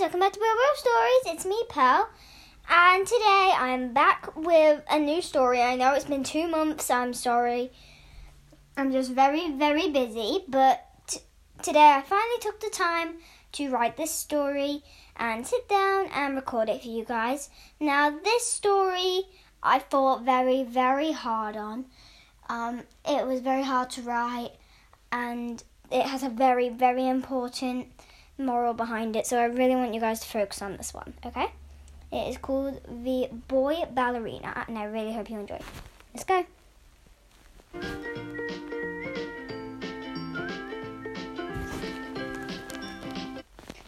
welcome back to Real Real Stories. It's me, Pearl, and today I'm back with a new story. I know it's been two months. I'm sorry. I'm just very, very busy, but t- today I finally took the time to write this story and sit down and record it for you guys. Now, this story I thought very, very hard on. Um, it was very hard to write, and it has a very, very important moral behind it. So I really want you guys to focus on this one, okay? It is called The Boy Ballerina, and I really hope you enjoy. Let's go.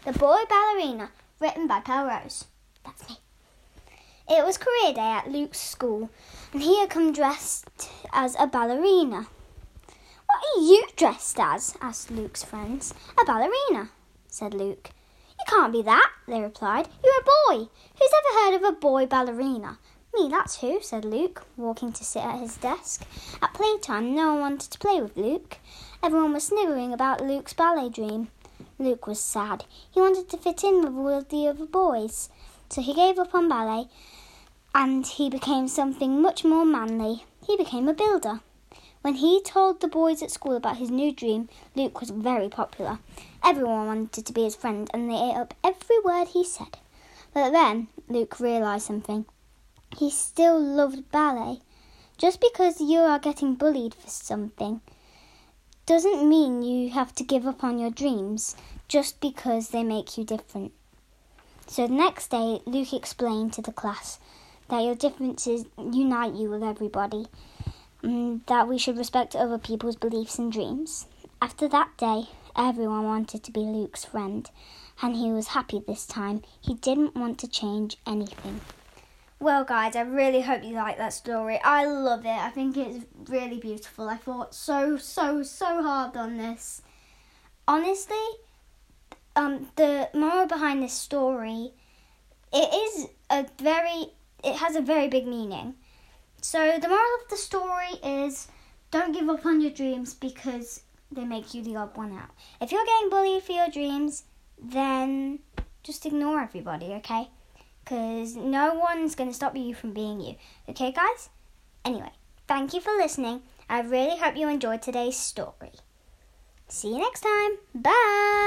The Boy Ballerina, written by Pearl Rose. That's me. It was career day at Luke's school, and he had come dressed as a ballerina. What are you dressed as? asked Luke's friends. A ballerina, said Luke. You can't be that, they replied. You're a boy. Who's ever heard of a boy ballerina? Me, that's who, said Luke, walking to sit at his desk. At playtime, no one wanted to play with Luke. Everyone was sniggering about Luke's ballet dream. Luke was sad. He wanted to fit in with all the other boys. So he gave up on ballet and he became something much more manly. He became a builder. When he told the boys at school about his new dream, Luke was very popular. Everyone wanted to be his friend and they ate up every word he said. But then Luke realised something. He still loved ballet. Just because you are getting bullied for something doesn't mean you have to give up on your dreams just because they make you different. So the next day, Luke explained to the class that your differences unite you with everybody, and that we should respect other people's beliefs and dreams. After that day, everyone wanted to be Luke's friend, and he was happy this time. He didn't want to change anything. Well, guys, I really hope you like that story. I love it. I think it's really beautiful. I thought so, so, so hard on this. Honestly, um, the moral behind this story, it is a very, it has a very big meaning. So the moral of the story is, don't give up on your dreams because they make you the odd one out. If you're getting bullied for your dreams, then just ignore everybody, okay? because no one's going to stop you from being you. Okay, guys? Anyway, thank you for listening. I really hope you enjoyed today's story. See you next time. Bye.